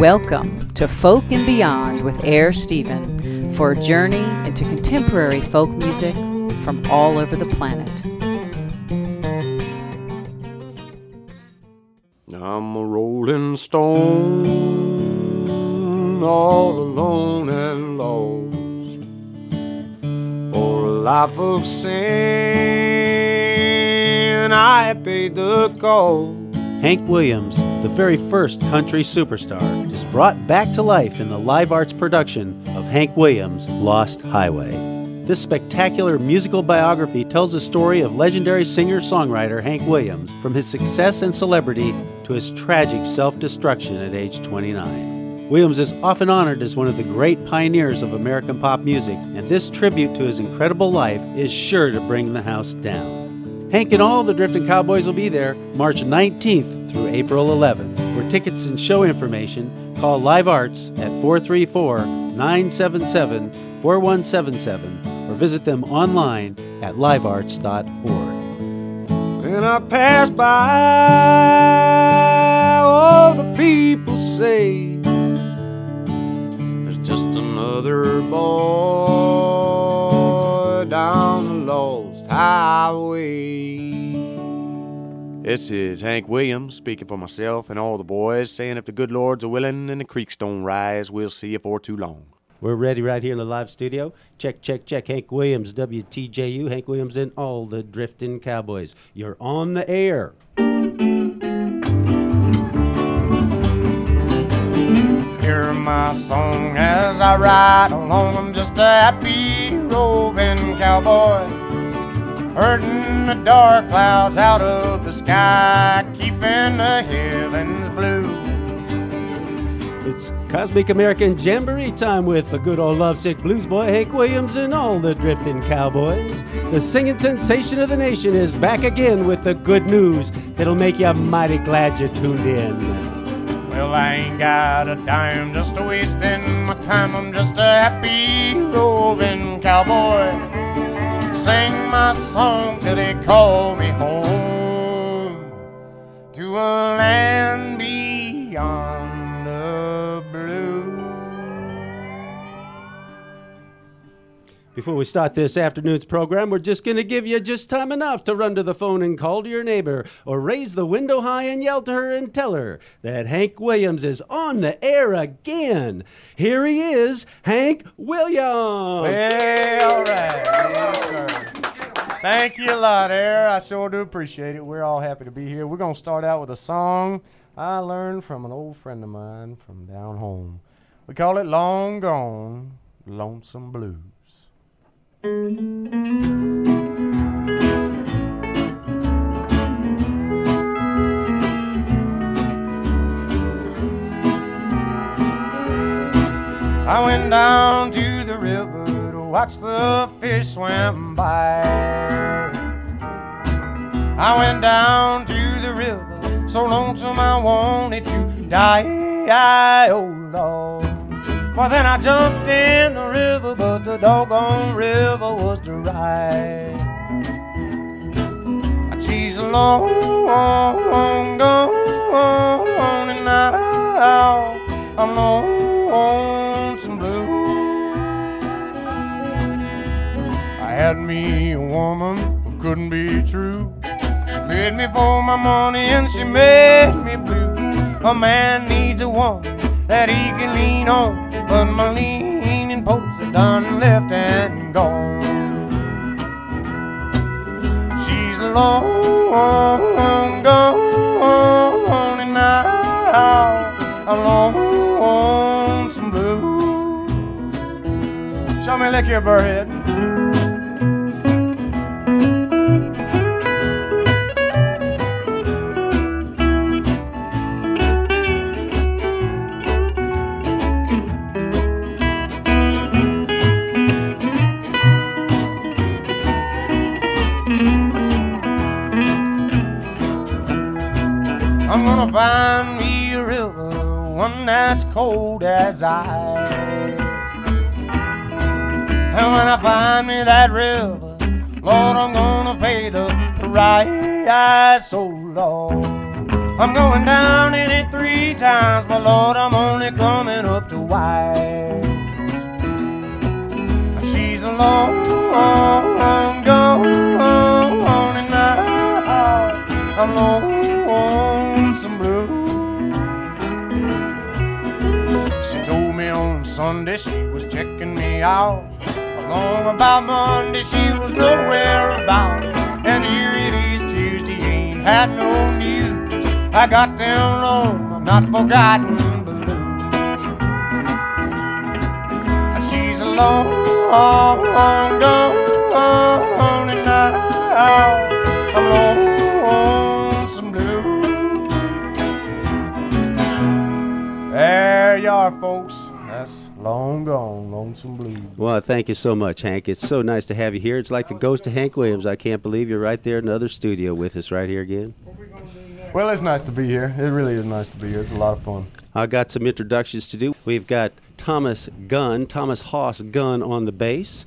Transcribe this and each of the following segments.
Welcome to Folk and Beyond with Air Stephen for a journey into contemporary folk music from all over the planet. I'm a rolling stone, all alone and lost. For a life of sin, I paid the cost. Hank Williams, the very first country superstar, is brought back to life in the live arts production of Hank Williams' Lost Highway. This spectacular musical biography tells the story of legendary singer songwriter Hank Williams from his success and celebrity to his tragic self destruction at age 29. Williams is often honored as one of the great pioneers of American pop music, and this tribute to his incredible life is sure to bring the house down. Hank and all the Drifting Cowboys will be there March 19th through April 11th. For tickets and show information, call Live Arts at 434 977 4177 or visit them online at livearts.org. And I pass by all the people say there's just another boy highway. This is Hank Williams speaking for myself and all the boys, saying if the good Lord's a willing and the creeks don't rise, we'll see you for too long. We're ready right here in the live studio. Check, check, check. Hank Williams, WTJU. Hank Williams and all the Drifting Cowboys. You're on the air. Hear my song as I ride along. I'm just a happy roving cowboy. Herding the dark clouds out of the sky, keeping the heavens blue. It's Cosmic American Jamboree time with the good old lovesick blues boy Hank Williams and all the Drifting Cowboys. The singing sensation of the nation is back again with the good news that'll make you mighty glad you tuned in. Well, I ain't got a dime just a wasting my time. I'm just a happy roving cowboy. Sing my song till they call me home to a land Before we start this afternoon's program, we're just going to give you just time enough to run to the phone and call to your neighbor or raise the window high and yell to her and tell her that Hank Williams is on the air again. Here he is, Hank Williams. Well, all right. Thank you a lot, Air. I sure do appreciate it. We're all happy to be here. We're going to start out with a song I learned from an old friend of mine from down home. We call it Long Gone, Lonesome Blues. I went down to the river to watch the fish swim by. I went down to the river, so lonesome I wanted to die. Oh Lord. Well, then I jumped in the river, but the doggone river was dry. She's long gone, and now I'm lonesome blue. I had me a woman who couldn't be true. She paid me for my money and she made me blue. A man needs a woman that he can lean on, but my leaning post is done left and gone. She's long gone, and now I'm lonesome blue. Show me a lick here, Burrhead. Find me a river, one that's cold as ice. And when I find me that river, Lord, I'm gonna pay the price. Oh Lord, I'm going down in it three times, but Lord, I'm only coming up to Wise. She's a long gone, and now I'm lonesome Sunday she was checking me out. Along about Monday she was nowhere about, and here it is Tuesday, ain't had no news. I got them low, I'm not forgotten blue. She's a long gone, and now I'm blue. There you are, folks. Long gone, lonesome blue. Well, thank you so much, Hank. It's so nice to have you here. It's like the ghost of Hank Williams. I can't believe you're right there in another studio with us right here again. Well, it's nice to be here. It really is nice to be here. It's a lot of fun. I got some introductions to do. We've got Thomas Gunn, Thomas Hoss Gunn on the bass,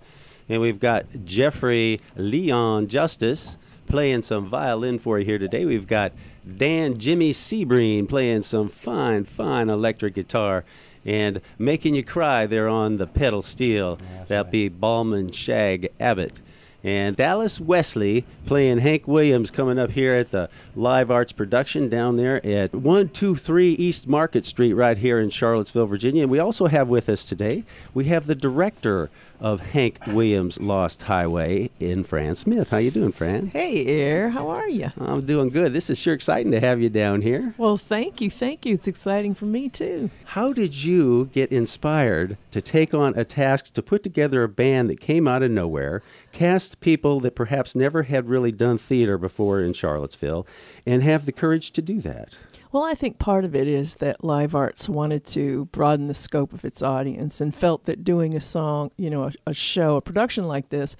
and we've got Jeffrey Leon Justice playing some violin for you here today. We've got Dan Jimmy Seabreen playing some fine, fine electric guitar. And making you cry there on the pedal steel. That's That'll right. be Ballman Shag Abbott. And Dallas Wesley playing Hank Williams coming up here at the Live Arts production down there at 123 East Market Street right here in Charlottesville, Virginia. And we also have with us today, we have the director of Hank Williams Lost Highway in Fran Smith. How you doing, Fran? Hey, Air, how are you? I'm doing good. This is sure exciting to have you down here. Well, thank you, thank you. It's exciting for me too. How did you get inspired to take on a task to put together a band that came out of nowhere, cast people that perhaps never had really done theater before in Charlottesville, and have the courage to do that? Well, I think part of it is that Live Arts wanted to broaden the scope of its audience and felt that doing a song, you know, a, a show, a production like this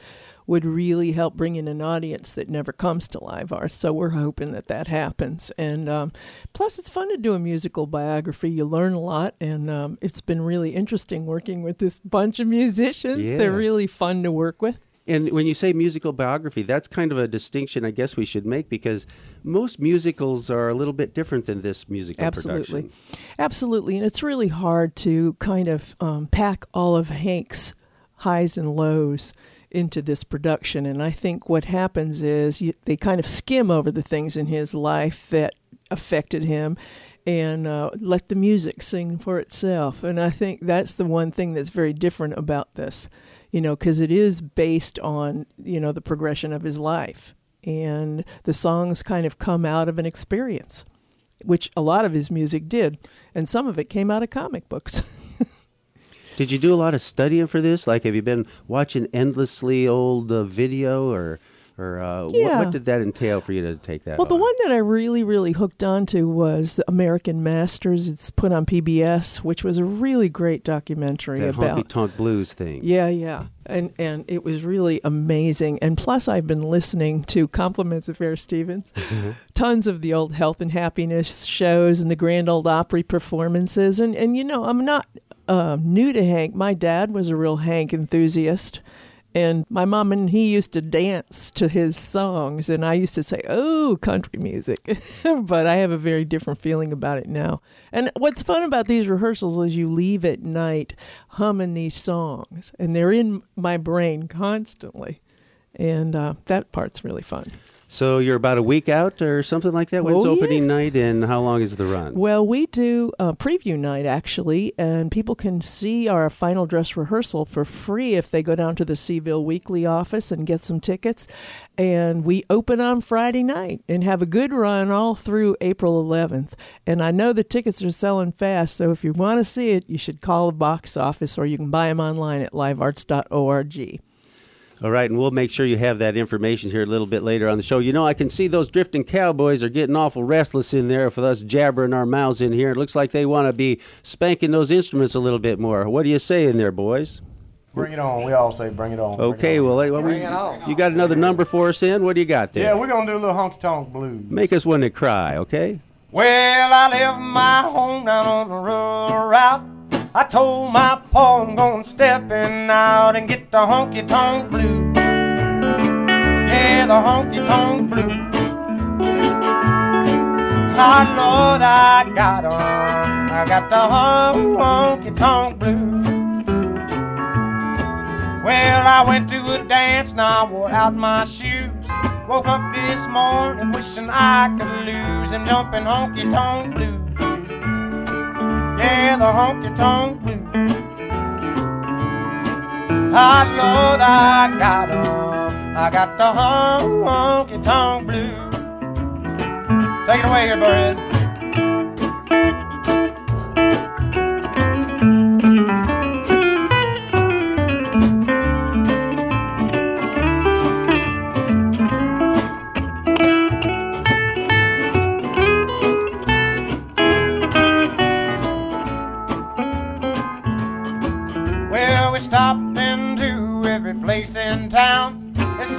would really help bring in an audience that never comes to Live Arts. So we're hoping that that happens. And um, plus, it's fun to do a musical biography. You learn a lot, and um, it's been really interesting working with this bunch of musicians. Yeah. They're really fun to work with. And when you say musical biography, that's kind of a distinction I guess we should make because most musicals are a little bit different than this musical Absolutely. production. Absolutely. And it's really hard to kind of um, pack all of Hank's highs and lows into this production. And I think what happens is you, they kind of skim over the things in his life that affected him and uh, let the music sing for itself. And I think that's the one thing that's very different about this, you know, because it is based on, you know, the progression of his life. And the songs kind of come out of an experience which a lot of his music did, and some of it came out of comic books. Did you do a lot of studying for this? Like, have you been watching endlessly old uh, video, or, or uh, what, Yeah. what did that entail for you to take that? well, the one that I really, really hooked onto was American Masters. It's put on PBS, which was a really great documentary that honky about. tonk blues thing. Yeah, yeah, and and it was really amazing. And plus, I've been listening to Compliments of Fair Stevens, tons of the old health and happiness shows and the Grand Ole Opry performances. And and you know, I'm not uh, new to Hank. My dad was a real Hank enthusiast. And my mom and he used to dance to his songs, and I used to say, "Oh, country music," but I have a very different feeling about it now. And what's fun about these rehearsals is you leave at night humming these songs, and they're in my brain constantly, and uh, that part's really fun. So you're about a week out or something like that when it's Oh, opening yeah. night, and how long is the run? Well, we do a preview night actually, and people can see our final dress rehearsal for free if they go down to the C-Ville Weekly office and get some tickets. And we open on Friday night and have a good run all through April 11th. And I know the tickets are selling fast, so if you want to see it, you should call the box office or you can buy them online at livearts.org. All right, and we'll make sure you have that information here a little bit later on the show. You know, I can see those drifting cowboys are getting awful restless in there with us jabbering our mouths in here. It looks like they want to be spanking those instruments a little bit more. What do you say in there, boys? Bring it on. We all say bring it on. bring it Okay, on. well, hey, what we, you got another number for us in? What do you got there? Yeah, we're gonna do a little honky tonk blues. Make us one to cry, okay? Well, I left my home down on the rural route. I told my pa I'm gonna stepping out and get the honky tonk blues. Yeah, the honky tonk blues. Oh Lord, I got on. I got the honky tonk blues. Well, I went to a dance and I wore out my shoes. Woke up this morning wishing I could lose and jumping honky tonk blues. Yeah, the honky tonk blues. Ah, Lord, I got 'em. I got the honky tonk blues. Take it away here, Burhead.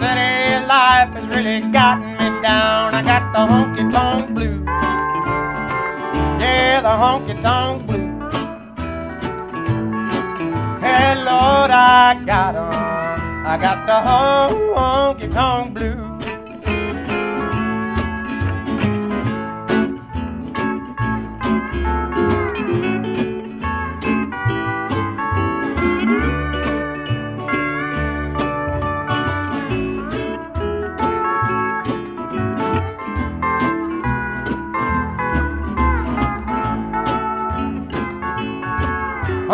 City life has really gotten me down. I got the honky tonk blues. Yeah, the honky tonk blues. Hey, Lord, I got 'em. I got the honky tonk blues.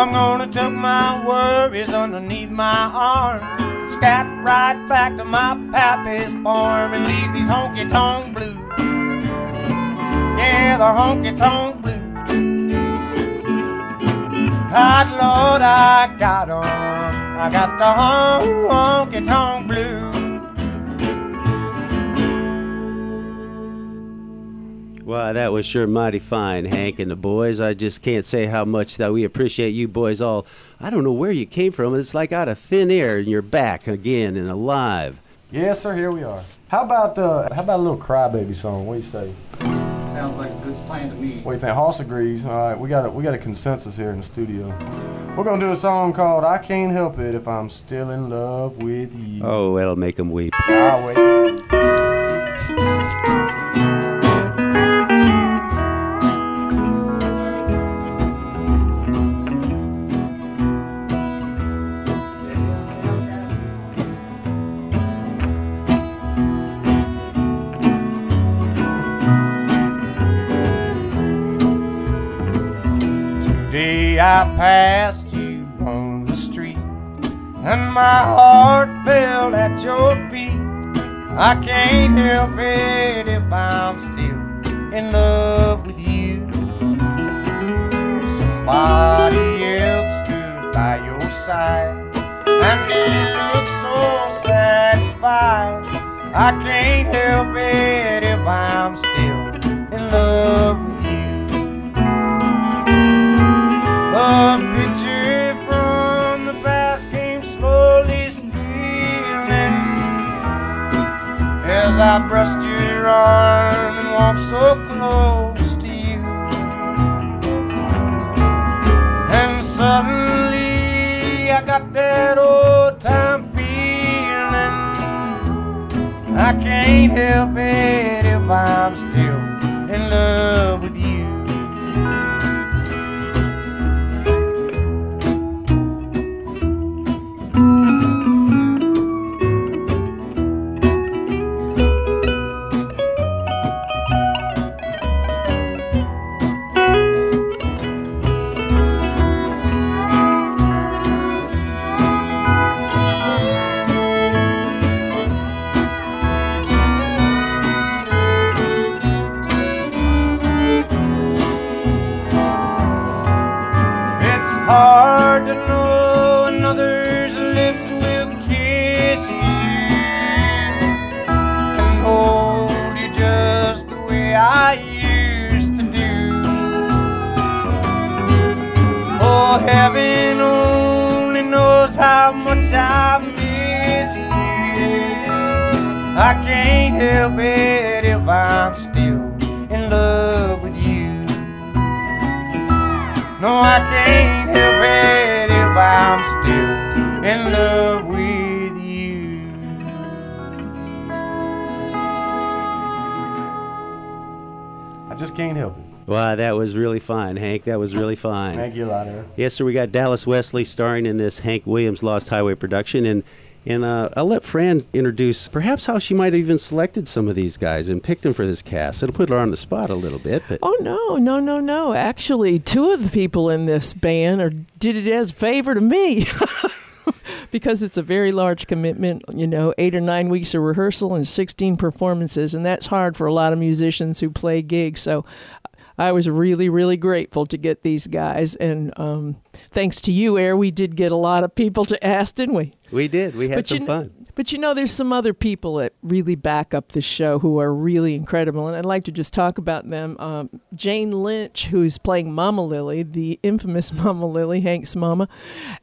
I'm gonna tuck my worries underneath my arm. and Scat right back to my pappy's farm and leave these honky tonk blues. Yeah, the honky tonk blues. Hot Lord, I got 'em. I got the honky tonk blues. Wow, that was sure mighty fine, Hank and the boys. I just can't say how much that we appreciate you boys all. I don't know where you came from. It's like out of thin air and you're back again and alive. Yes, sir. Here we are. How about uh, how about a little crybaby song? What do you say? Sounds like a good plan to me. What do you think? Hoss agrees. All right, we got a, we got a consensus here in the studio. We're gonna do a song called "I Can't Help It If I'm Still in Love with You." Oh, that'll make them weep. I'll wait. I passed you on the street, and my heart fell at your feet. I can't help it if I'm still in love with you. Somebody else stood by your side, and you look so satisfied. I can't help it if I'm still in love I brushed your arm and walked so close to you. And suddenly I got that old time feeling. I can't help it if I'm still in love I can't help it if I'm still in love with you. No, I can't help it if I'm still in love with you. I just can't help it. Wow, that was really fun, Hank. That was really fun. Thank you a lot, Eric. Yes, sir. We got Dallas Wesley starring in this Hank Williams Lost Highway production, and and uh, I'll let Fran introduce perhaps how she might have even selected some of these guys and picked them for this cast. It'll put her on the spot a little bit, but Oh no, no, no, no! Actually, two of the people in this band are did it as a favor to me. because it's a very large commitment, you know, eight or nine weeks of rehearsal and 16 performances, and that's hard for a lot of musicians who play gigs. So I was really, really grateful to get these guys. And um, thanks to you, Air, we did get a lot of people to ask, didn't we? we did. We had But some you kn- fun. But you know, there's some other people that really back up the show who are really incredible, and I'd like to just talk about them. Um, Jane Lynch, who's playing Mama Lily, the infamous Mama Lily, Hank's mama,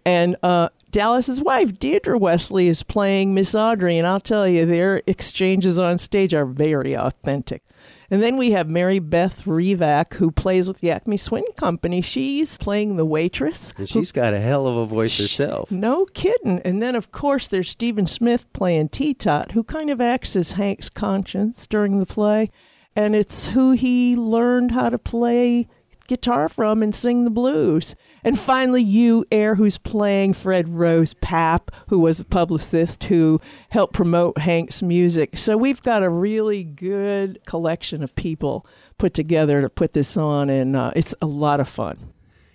and uh, Dallas's wife, Deirdre Wesley, is playing Miss Audrey, and I'll tell you, their exchanges on stage are very authentic. And then we have Mary Beth Revac, who plays with the Acme Swing Company. She's playing the waitress. And who- she's got a hell of a voice herself. no kidding. And then, of course, there's Stephen Smith playing Tee Tot, who kind of acts as Hank's conscience during the play. And it's who he learned how to play guitar from and sing the blues. And finally, you, Air, who's playing Fred Rose Pap, who was a publicist who helped promote Hank's music. So we've got a really good collection of people put together to put this on, and uh, it's a lot of fun.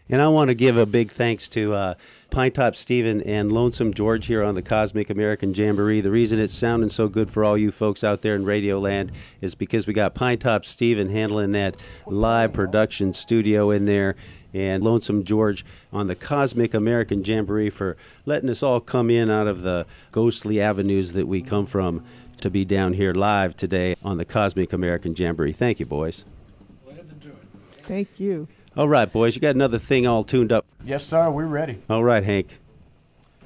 And I want to give a big thanks to uh, Pine Top Steven and Lonesome George here on the Cosmic American Jamboree. The reason it's sounding so good for all you folks out there in Radio Land is because we got Pine Top Steven handling that live production studio in there, and Lonesome George on the Cosmic American Jamboree for letting us all come in out of the ghostly avenues that we come from to be down here live today on the Cosmic American Jamboree. Thank you, boys. Thank you. All right, boys, you got another thing all tuned up. Yes, sir. We're ready. All right, Hank.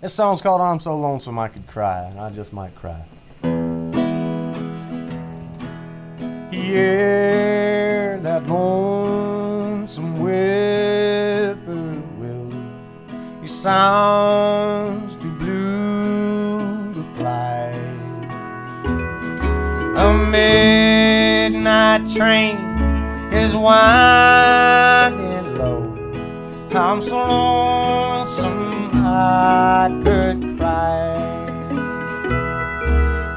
This song's called "I'm So Lonesome I Could Cry," and I just might cry. Yeah, that lonesome whippoorwill. He sounds too blue to fly. A midnight train is low. I'm so lonesome I could cry.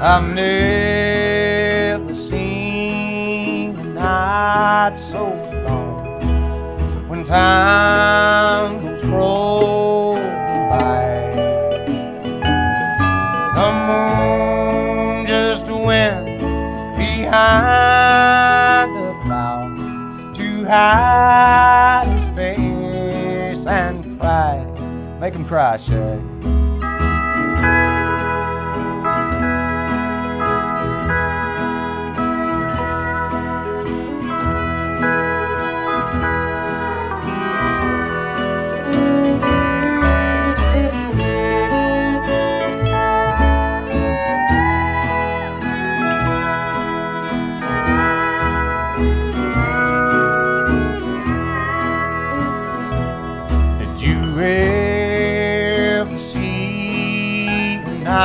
I've never seen a night so long when time goes rolling by. The moon just went behind the clouds to hide Make him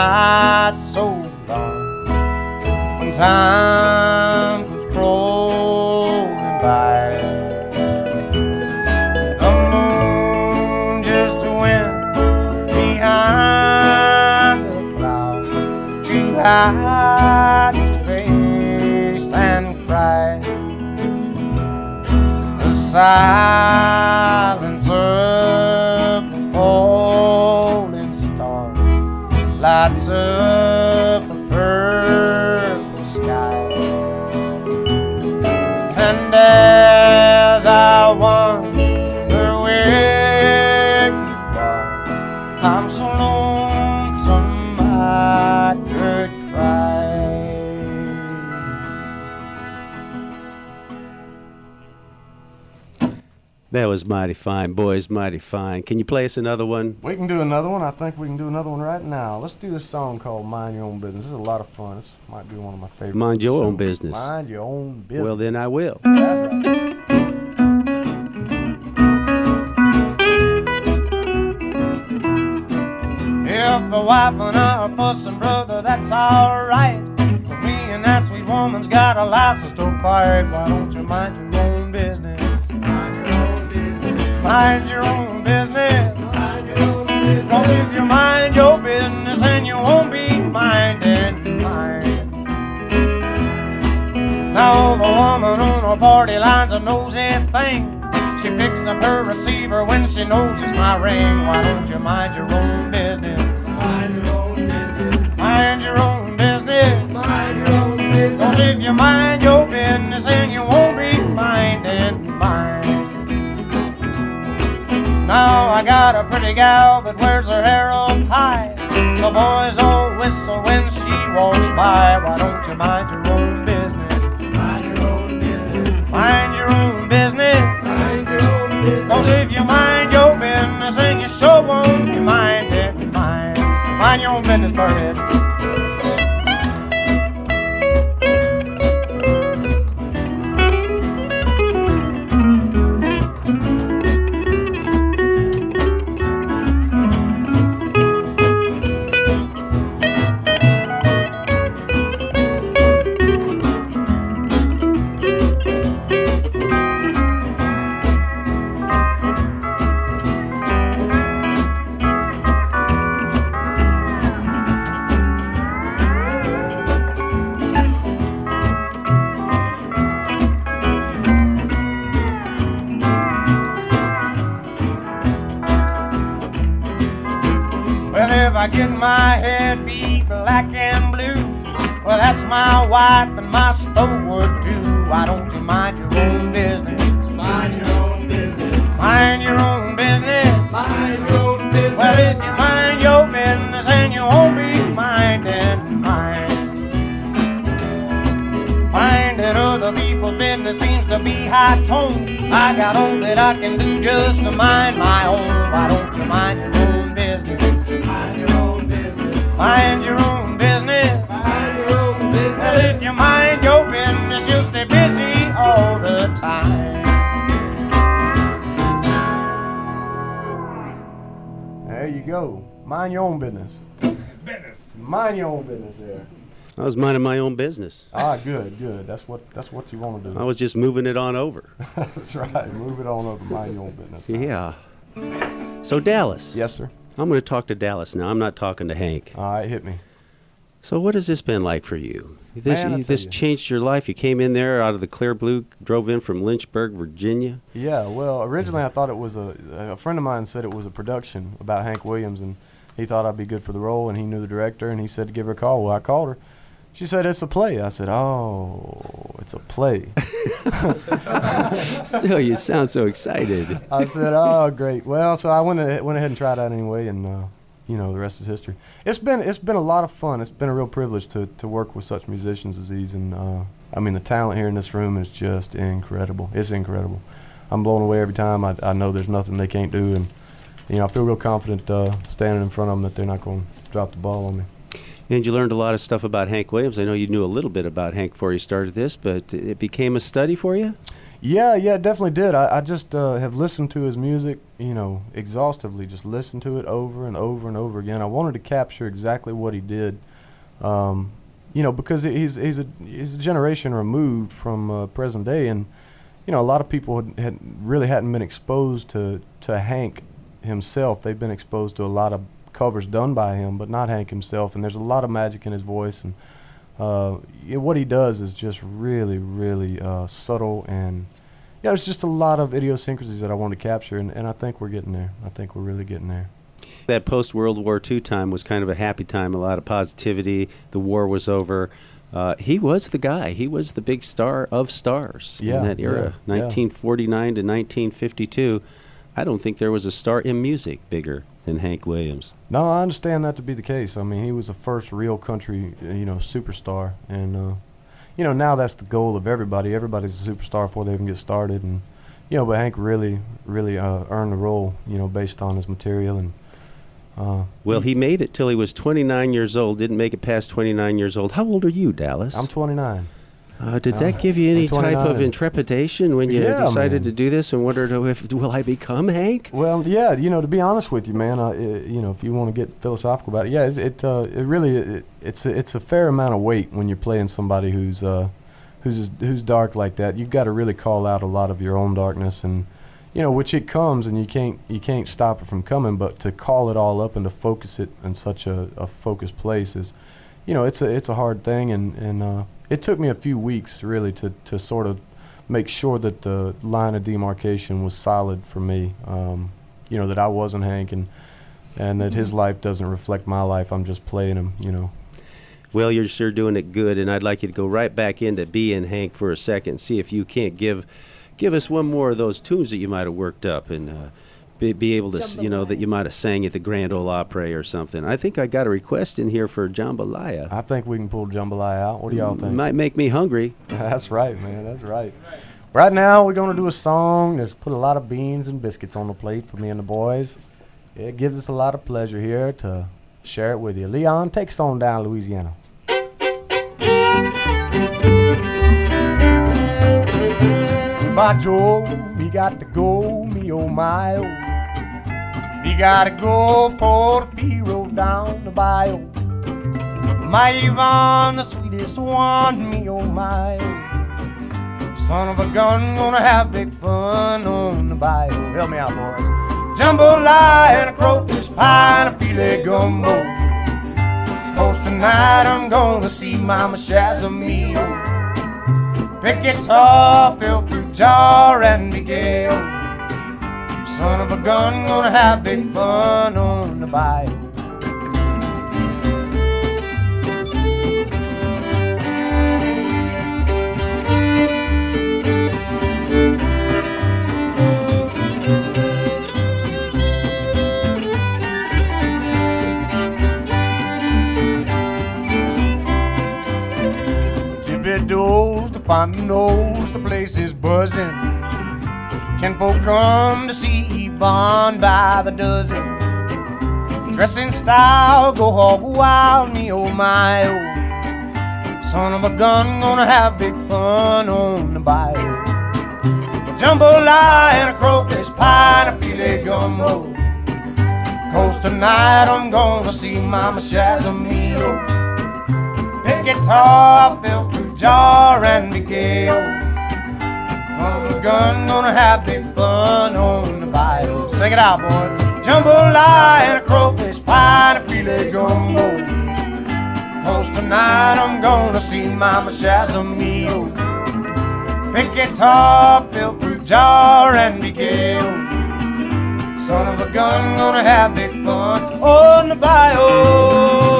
night so long when time Mighty fine, boys, mighty fine. Can you play us another one? We can do another one. I think we can do another one right now. Let's do this song called Mind Your Own Business. This is a lot of fun. This might be one of my favorites. Mind your own business. Mind your own business. Well, then I will. If the wife and I are fussing, brother, that's alright. Me and that sweet woman's got a license to fight. Why don't you mind your Mind your own business. Mind your own business. Cause if you mind your business, then you won't be minding mine. Now the woman on the party line's a nosy thing. She picks up her receiver when she knows it's my ring. Why don't you mind your own business? Mind your own business. Mind your own business. Mind your own business. Cause if you mind I got a pretty gal that wears her hair up high. The boys all whistle when she walks by. Why don't you mind your own business? Mind your own business. Mind your own business. Mind your own business. Cause if you mind your business, then you sure won't be minding mine. Mind your own business, Burhead. Time. There you go. Mind your own business. Business. Mind your own business there. I was minding my own business. Ah, good, good. That's what that's what you want to do. I was just moving it on over. That's right. Move it on over. Mind your own business. Yeah. So Dallas. Yes, sir. I'm going to talk to Dallas now. I'm not talking to Hank. All right, hit me. So what has this been like for you? This Man, this you. changed your life. You came in there out of the clear blue, drove in from Lynchburg, Virginia. Yeah, well, originally I thought it was a a friend of mine said it was a production about Hank Williams, and he thought I'd be good for the role, and he knew the director, and he said to give her a call. Well, I called her. She said it's a play. I said, oh, it's a play. Still, you sound so excited. I said, oh, great. Well, so I went ahead, went ahead and tried out anyway, and uh, you know the rest is history. It's been it's been a lot of fun. It's been a real privilege to to work with such musicians as these, and uh, I mean the talent here in this room is just incredible. It's incredible. I'm blown away every time. I, I know there's nothing they can't do, and you know I feel real confident uh, standing in front of them that they're not going to drop the ball on me. And you learned a lot of stuff about Hank Williams. I know you knew a little bit about Hank before you started this, but it became a study for you? Yeah, yeah, definitely did. I, I just uh, have listened to his music, you know, exhaustively. Just listened to it over and over and over again. I wanted to capture exactly what he did, um, you know, because he's he's a he's a generation removed from uh, present day, and you know, a lot of people had, had really hadn't been exposed to to Hank himself. They've been exposed to a lot of covers done by him, but not Hank himself. And there's a lot of magic in his voice, and uh, what he does is just really, really uh, subtle and yeah, there's just a lot of idiosyncrasies that I want to capture, and, and I think we're getting there. I think we're really getting there. That post World War II time was kind of a happy time, a lot of positivity. The war was over. Uh, he was the guy. He was the big star of stars Yeah, in that era. yeah, yeah. 1949 to 1952. I don't think there was a star in music bigger than Hank Williams. No, I understand that to be the case. I mean, he was the first real country, you know, superstar, and uh, you know now that's the goal of everybody. Everybody's a superstar before they even get started, and you know, but Hank really, really uh, earned the role, you know, based on his material and. Uh, Well, he made it till he was 29 years old. Didn't make it past 29 years old. How old are you, Dallas? I'm 29. Uh, did Uh, that give you any type of 29. intrepidation when you Yeah, decided man. to do this and wondered oh, if will I become Hank? Well, yeah, you know, to be honest with you, man, uh, i you know, if you want to get philosophical about it, yeah, it it, uh, it really it, it's a, it's a fair amount of weight when you're playing somebody who's uh, who's who's dark like that, you've got to really call out a lot of your own darkness and you know, which it comes and you can't you can't stop it from coming, but to call it all up and to focus it in such a, a focused place is, you know, it's a it's a hard thing and and uh, it took me a few weeks really to to sort of make sure that the line of demarcation was solid for me. Um, you know that I wasn't Hank and and that his life doesn't reflect my life. I'm just playing him. You know. Well, you're sure doing it good, and I'd like you to go right back into being Hank for a second. See if you can't give give us one more of those tunes that you might have worked up and. Uh, be, be able to, s you know, that you might have sang at the Grand Ole Opry or something. I think I got a request in here for Jambalaya. I think we can pull Jambalaya out. What do y'all think? It Might make me hungry. That's right, man. That's right. Right now, we're going to do a song that's put a lot of beans and biscuits on the plate for me and the boys. It gives us a lot of pleasure here to share it with you. Leon, take us on down, Louisiana. By Joe, we got to go, me oh my oh. We gotta go, Port Hero down the bayou. My Yvonne, the sweetest one, me oh my. Son of a gun, gonna have big fun on the bayou. Help me out, boys. Jambalaya and a crayfish pie and a filet gumbo. Cause tonight I'm gonna see Mama Shazamio. Pick guitar, fill fruit jar, and gay. Son of a gun, gonna have big fun on the bayou. Thibodaux, the fun nose, the place is buzzing. Can folk come to see Yvonne by the dozen? Dressing style, go hog wild, me oh my oh. Son of a gun, gonna have big fun on the bayou. Jambalaya and a crayfish pie and a filet gumbo. Oh. Cause tonight I'm gonna see Mama Shazamio. Big guitar, fruit jar, and be of a gun, gonna have big fun on the bayou. Sing it out, boys. Jambalaya and a crayfish pie and a filet gumbo. Cause tonight I'm gonna see Mama Shazamio. Big guitar, fill fruit jar, and be gay. Son of a gun, gonna have big fun on the bayou.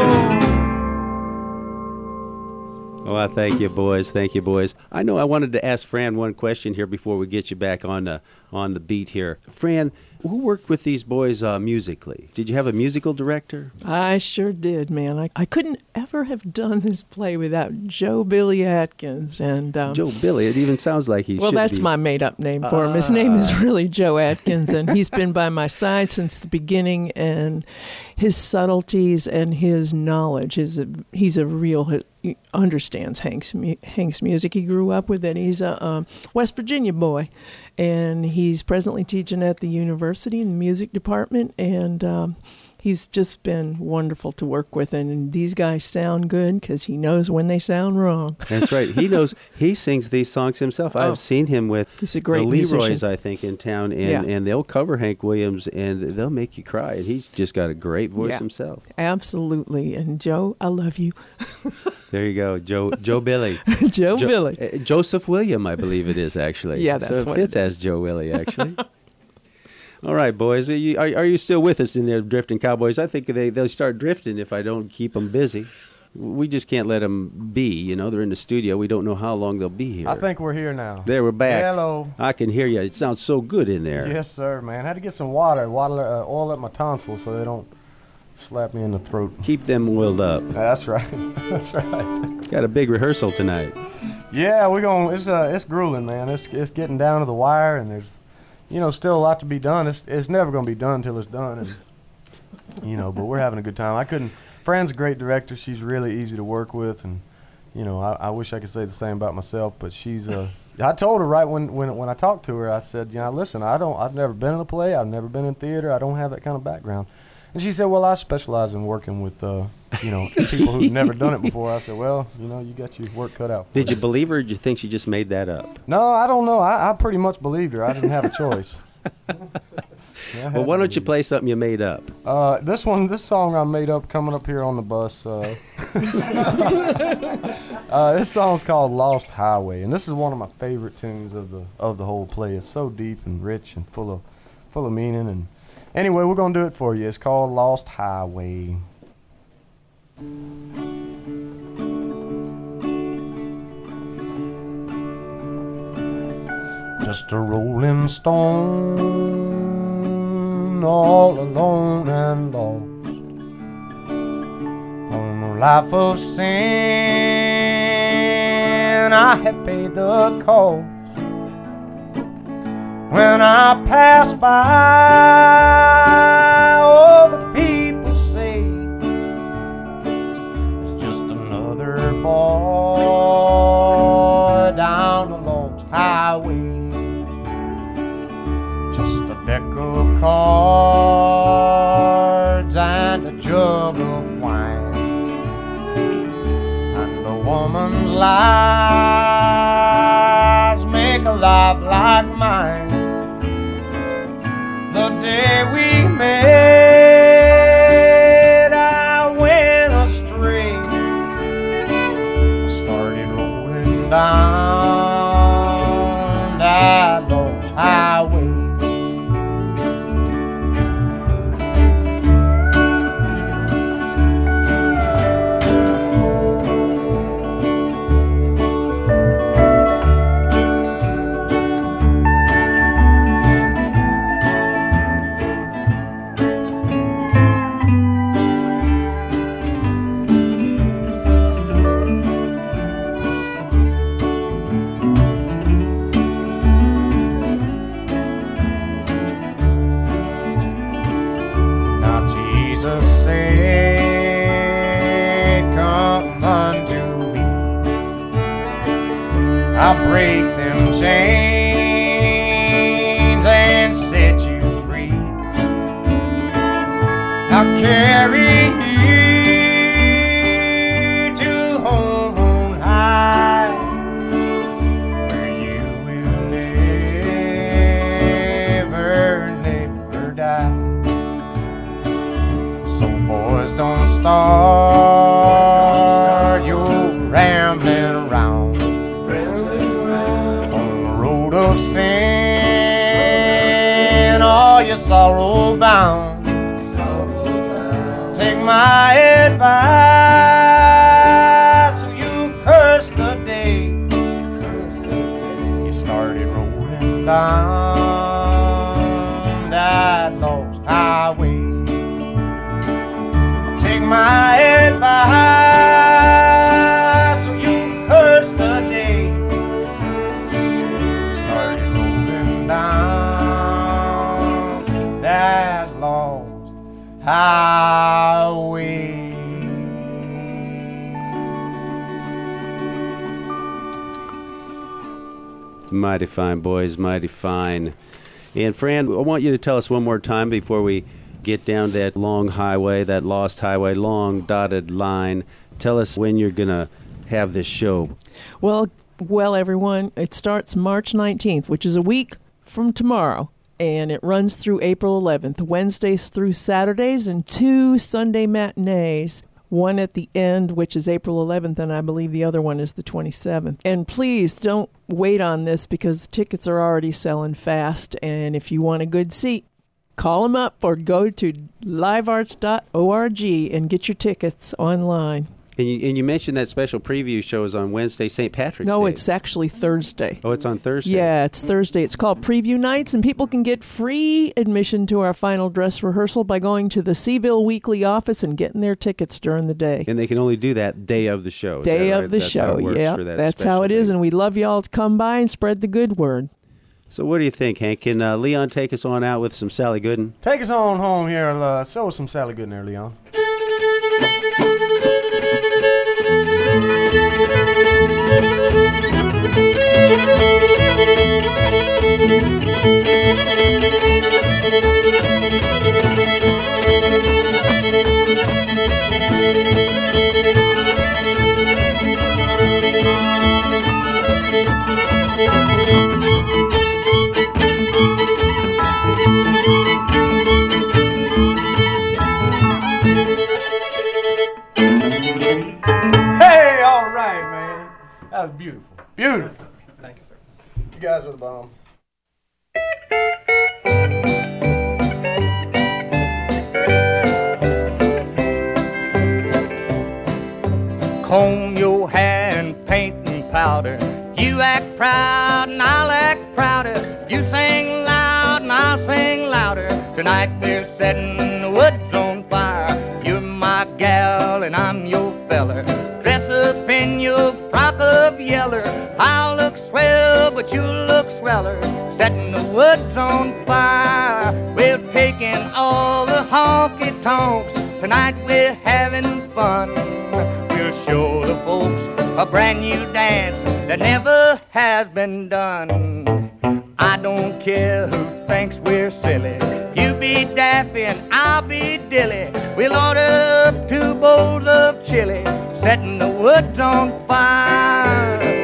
Oh, I thank you, boys. Thank you, boys. I know I wanted to ask Fran one question here before we get you back on the on the beat here. Fran, who worked with these boys uh, musically? Did you have a musical director? I sure did, man. I, I couldn't ever have done this play without Joe Billy Atkins. And um, Joe Billy. It even sounds like he's well, that's be. my made up name for him. His name is Ah. really Joe Atkins, and he's been by my side since the beginning. And his subtleties and his knowledge is a, he's a real understands Hank's Hank's music. He grew up with it. He's a um, West Virginia boy, and he's presently teaching at the university in the music department. And um, he's just been wonderful to work with. And these guys sound good because he knows when they sound wrong. That's right. He knows. He sings these songs himself. Oh. I've seen him with He's a great the Leroys, musician. I think, in town, and Yeah. and they'll cover Hank Williams, and they'll make you cry. And he's just got a great voice Yeah. himself. Absolutely. And Joe, I love you. There you go, Joe Joe Billy. Joe Jo- Billy. uh, Joseph William, I believe it is actually. Yeah, so that's it what fits it as Joe Willie actually. All right, boys. Are you, are, are you still with us in there, drifting cowboys? I think they they'll start drifting if I don't keep them busy. We just can't let them be. You know, they're in the studio. We don't know how long they'll be here. I think we're here now. there we're back. Hello. I can hear you. It sounds so good in there. Yes, sir, man. had to get some water, water, uh, oil up my tonsils so they don't slap me in the throat. Keep them oiled up. That's right. That's right. Got a big rehearsal tonight. Yeah, we're going. It's uh, it's grueling, man. It's it's getting down to the wire, and there's, you know, still a lot to be done. It's it's never going to be done until it's done, and you know. But we're having a good time. I couldn't. Fran's a great director. She's really easy to work with, and you know, I, I wish I could say the same about myself. But she's uh, I told her right when when when I talked to her, I said, you know, listen, I don't. I've never been in a play. I've never been in theater. I don't have that kind of background. And she said, "Well, I specialize in working with, uh, you know, people who've never done it before." I said, "Well, you know, you got your work cut out." for Did you believe her or did you think she just made that up? No, I don't know. I, I pretty much believed her. I didn't have a choice. Yeah, Well, why don't you play something you made up? Uh, this one, this song I made up coming up here on the bus. Uh, uh, this song's called "Lost Highway," and this is one of my favorite tunes of the of the whole play. It's so deep and rich and full of full of meaning. And anyway, we're gonna do it for you. It's called "Lost Highway." Just a rolling stone, all alone and lost on a life of sin. I have paid the cost when I pass by. All break them chains and set you free. I'll carry Mighty fine, boys, mighty fine. And Fran, I want you to tell us one more time before we get down that long highway, that lost highway, long dotted line. Tell us when you're going to have this show. Well, well, everyone, it starts March 19th, which is a week from tomorrow, and it runs through April 11th, Wednesdays through Saturdays, and two Sunday matinees. One at the end, which is April 11th, and I believe the other one is the 27th. And please don't wait on this because tickets are already selling fast. And if you want a good seat, call them up or go to livearts.org and get your tickets online. And you, and you mentioned that special preview show is on Wednesday, St. Patrick's No, Day. it's actually Thursday. Oh, it's on Thursday. Yeah, it's Thursday. It's called Preview Nights, and people can get free admission to our final dress rehearsal by going to the C-Ville Weekly office and getting their tickets during the day. And they can only do that day of the show. is Day that of the That's show. it Yeah, that that's how special it is, thing. and we'd love y'all to come by and spread the good word. So, what do you think, Hank? Can uh, Leon take us on out with some Sally Gooden? Take us on home here. Uh, show us some Sally Gooden there, Leon. Thank guys the bomb. Comb your hair and paint and powder. You act proud and I'll act prouder. You sing loud and I'll sing louder. Tonight we're setting the woods on fire. You're my gal and I'm your feller. Dress up in your frock of yeller. I'll look swell, but you look sweller. Setting the woods on fire. We're taking all the honky tonks. Tonight we're having fun. We'll show the folks a brand new dance that never has been done. I don't care who thinks we're silly. You be daffy and I'll be dilly. We'll order up two bowls of chili, setting the woods on fire.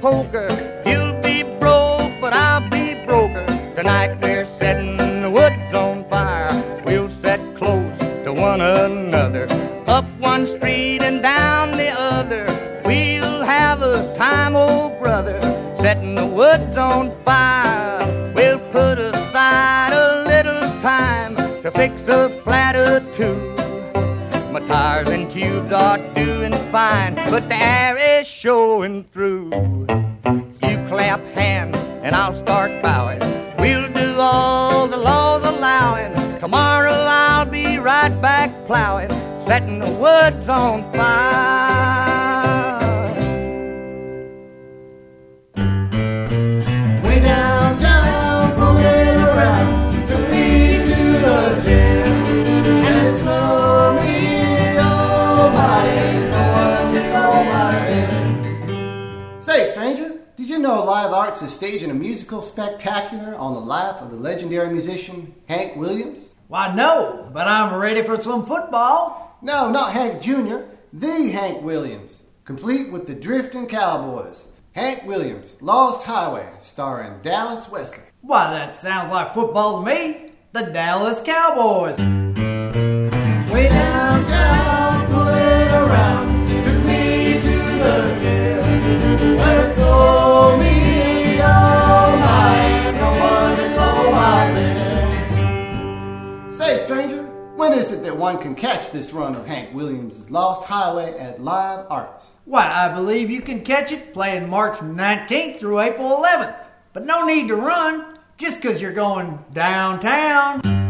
Poker. The woods on fire. Way downtown, fooling around, took me to the gym. And it slowed me on by, ain't no one to call my name. Say, stranger, did you know Live Arts is staging a musical spectacular on the life of the legendary musician Hank Williams? Why, no, but I'm ready for some football. No, not Hank Jr., the Hank Williams, complete with the Drifting Cowboys. Hank Williams, Lost Highway, starring Dallas Wesley. Why, that sounds like football to me. The Dallas Cowboys. Way downtown, fooling when is it that one can catch this run of Hank Williams' Lost Highway at Live Arts? Why, I believe you can catch it playing March 19th through April 11th. But no need to run just 'cause you're going downtown.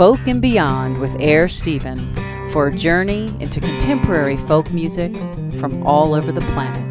Folk and Beyond with Air Stephen for a journey into contemporary folk music from all over the planet.